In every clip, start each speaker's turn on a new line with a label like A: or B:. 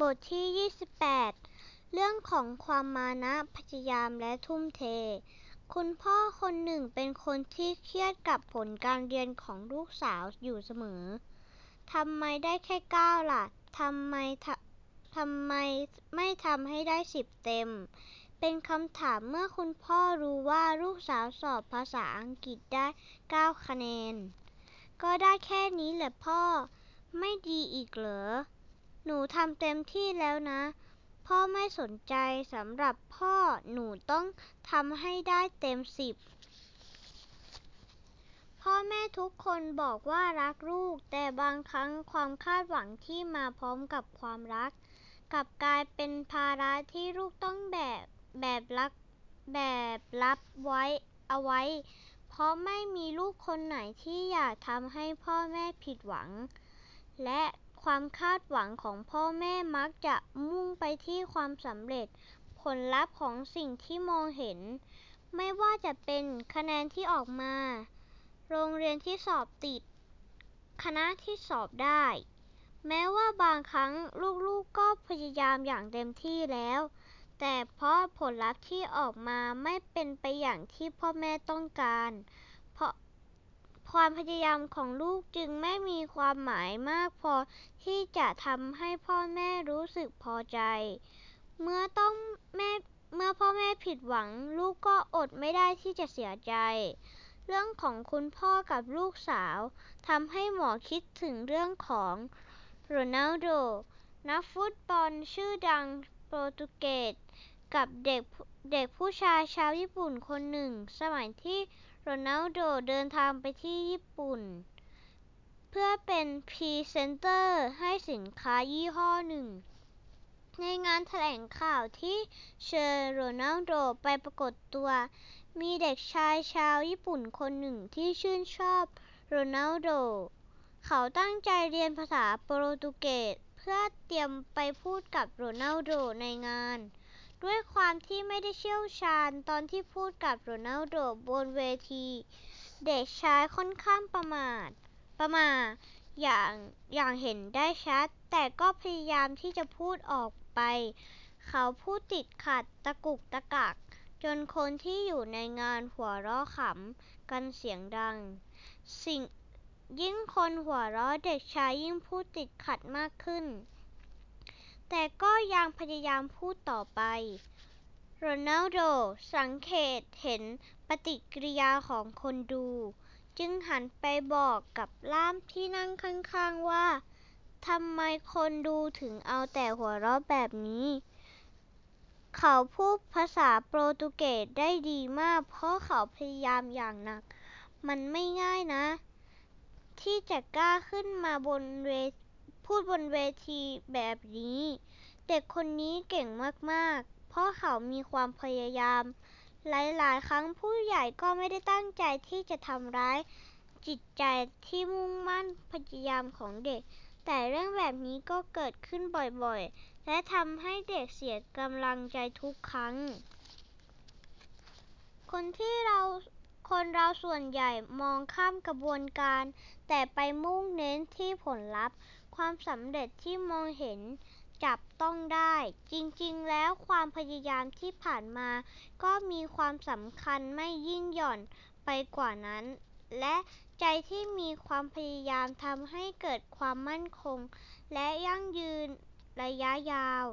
A: บทที่ 28 เรื่องของความมานะพยายามและทุ่มเท คุณพ่อคนหนึ่งเป็นคนที่เครียดกับผลการเรียนของลูกสาวอยู่เสมอ ทำไมได้แค่เก้าล่ะ ทำไมทำไมไม่ทำให้ได้สิบเต็ม เป็นคำถามเมื่อคุณพ่อรู้ว่าลูกสาวสอบภาษาอังกฤษได้เก้าคะแนน ก็ได้แค่นี้แหละพ่อ ไม่ดีอีกเหรอ หนูทำเต็มที่แล้วนะ พ่อไม่สนใจสำหรับพ่อหนูต้องทำให้ได้เต็มสิบพ่อแม่ทุกคนบอกว่ารักลูก แต่บางครั้งความคาดหวังที่มาพร้อมกับความรัก กลับกลายเป็นภาระที่ลูกต้องแบกแบบรักแบบรับไว้เอาไว้ เพราะไม่มีลูกคนไหนที่อยากทำให้พ่อแม่ผิดหวัง และ ความคาดหวังของพ่อแม่มักจะมุ่งไปที่ความสำเร็จ ผลลัพธ์ของสิ่งที่มองเห็น ไม่ว่าจะเป็นคะแนนที่ออกมา โรงเรียนที่สอบติด คณะที่สอบได้ แม้ว่าบางครั้งลูกๆก็พยายามอย่างเต็มที่แล้ว แต่เพราะผลลัพธ์ที่ออกมาไม่เป็นไปอย่างที่พ่อแม่ต้องการ เพราะ ความพยายามของลูกจึงไม่มีความหมายมากพอที่จะทำให้พ่อแม่รู้สึกพอใจ เมื่อต้องแม่เมื่อพ่อแม่ผิดหวัง ลูกก็อดไม่ได้ที่จะเสียใจ เรื่องของคุณพ่อกับลูกสาวทำให้หมอคิดถึงเรื่องของโรนัลโดนักฟุตบอลชื่อดังโปรตุเกสกับเด็กเด็กผู้ชายชาวญี่ปุ่นคนหนึ่ง สมัยที่ โรนัลโดเดินทางไปที่ญี่ปุ่น เพื่อเป็นพรีเซนเตอร์ให้สินค้ายี่ห้อหนึ่ง ในงานแถลงข่าวที่เชิญโรนัลโดไปปรากฏตัว มีเด็กชายชาวญี่ปุ่นคนหนึ่งที่ชื่นชอบโรนัลโด เขาตั้งใจเรียนภาษาโปรตุเกสเพื่อเตรียมไปพูดกับโรนัลโดในงาน ด้วยความที่ไม่ได้เชี่ยวชาญตอนที่พูดกับโรนัลโดบนเวที เด็กชายค่อนข้างประมาท ประมาอย่างอย่างเห็นได้ชัด แต่ก็พยายามที่จะพูดออกไป เขาพูดติดขัดตะกุกตะกัก จนคนที่อยู่ในงานหัวเราะขำกันเสียงดัง สิ่งยิ่งคนหัวเราะเด็กชายยิ่งพูดติดขัดมากขึ้น แต่ก็ยังพยายามพูดต่อไป โรนัลโดสังเกตเห็นปฏิกิริยาของคนดู จึงหันไปบอกกับล่ามที่นั่งข้างๆว่าทำไมคนดูถึงเอาแต่หัวเราะแบบนี้ เขาพูดภาษาโปรตุเกสได้ดีมาก เพราะเขาพยายามอย่างหนัก มันไม่ง่ายนะ ที่จะกล้าขึ้นมาบนเว พูดบนเวทีแบบนี้ เด็กคนนี้เก่งมากๆ เพราะเขามีความพยายาม หลายๆ ครั้งผู้ใหญ่ก็ไม่ได้ตั้งใจที่จะทำร้าย จิตใจที่มุ่งมั่นพยายามของเด็ก แต่เรื่องแบบนี้ก็เกิดขึ้นบ่อยๆ และทำให้เด็กเสียกำลังใจทุกครั้ง คนที่เราคนเราส่วนใหญ่มองข้ามกระบวนการ แต่ไปมุ่งเน้นที่ผลลัพธ์ ความสำเร็จที่มองเห็นจับต้องได้ จริงๆ แล้วความพยายามที่ผ่านมา ก็มีความสำคัญไม่ยิ่งหย่อนไปกว่านั้น และใจที่มีความพยายามทำให้เกิดความมั่นคง และยั่งยืนระยะยาว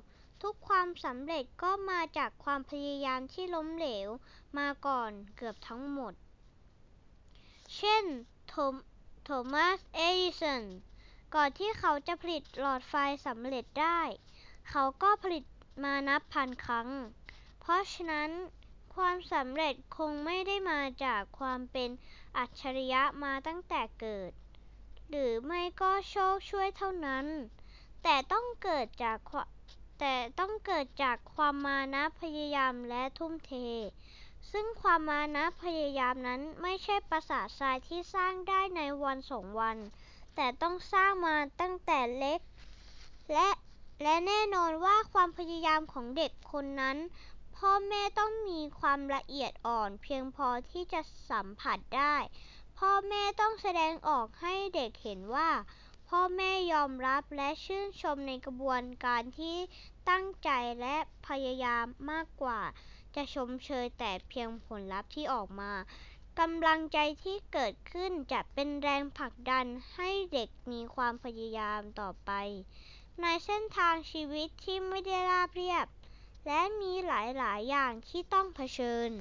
A: ทุกความสำเร็จก็มาจากความพยายามที่ล้มเหลวมาก่อนเกือบทั้งหมด เช่น โทมัส เอดิสัน ก่อนที่เขาจะผลิตหลอดไฟสำเร็จได้ เขาก็ผลิตมานับพันครั้ง เพราะฉะนั้นความสำเร็จคงไม่ได้มาจากความเป็นอัจฉริยะมาตั้งแต่เกิด หรือไม่ก็โชคช่วยเท่านั้น แต่ต้องเกิดจากแต่ต้องเกิดจากความมานะพยายามและทุ่มเท ซึ่งความมานะพยายามนั้นไม่ใช่ปราสาททรายที่สร้างได้ในวันสองวัน แต่ต้องสร้างมาตั้งแต่เล็ก และและแน่นอนว่าความพยายามของเด็กคนนั้น พ่อแม่ต้องมีความละเอียดอ่อนเพียงพอที่จะสัมผัสได้ พ่อแม่ต้องแสดงออกให้เด็กเห็นว่า พ่อแม่ยอมรับและชื่นชมในกระบวนการที่ตั้งใจและพยายามมากกว่า จะชมเชยแต่เพียงผลลัพธ์ที่ออกมา กำลังใจที่เกิดขึ้นจะเป็นแรงผลักดันให้เด็กมีความพยายามต่อไป ในเส้นทางชีวิตที่ไม่ได้ราบเรียบ และมีหลาย ๆ อย่างที่ต้องเผชิญ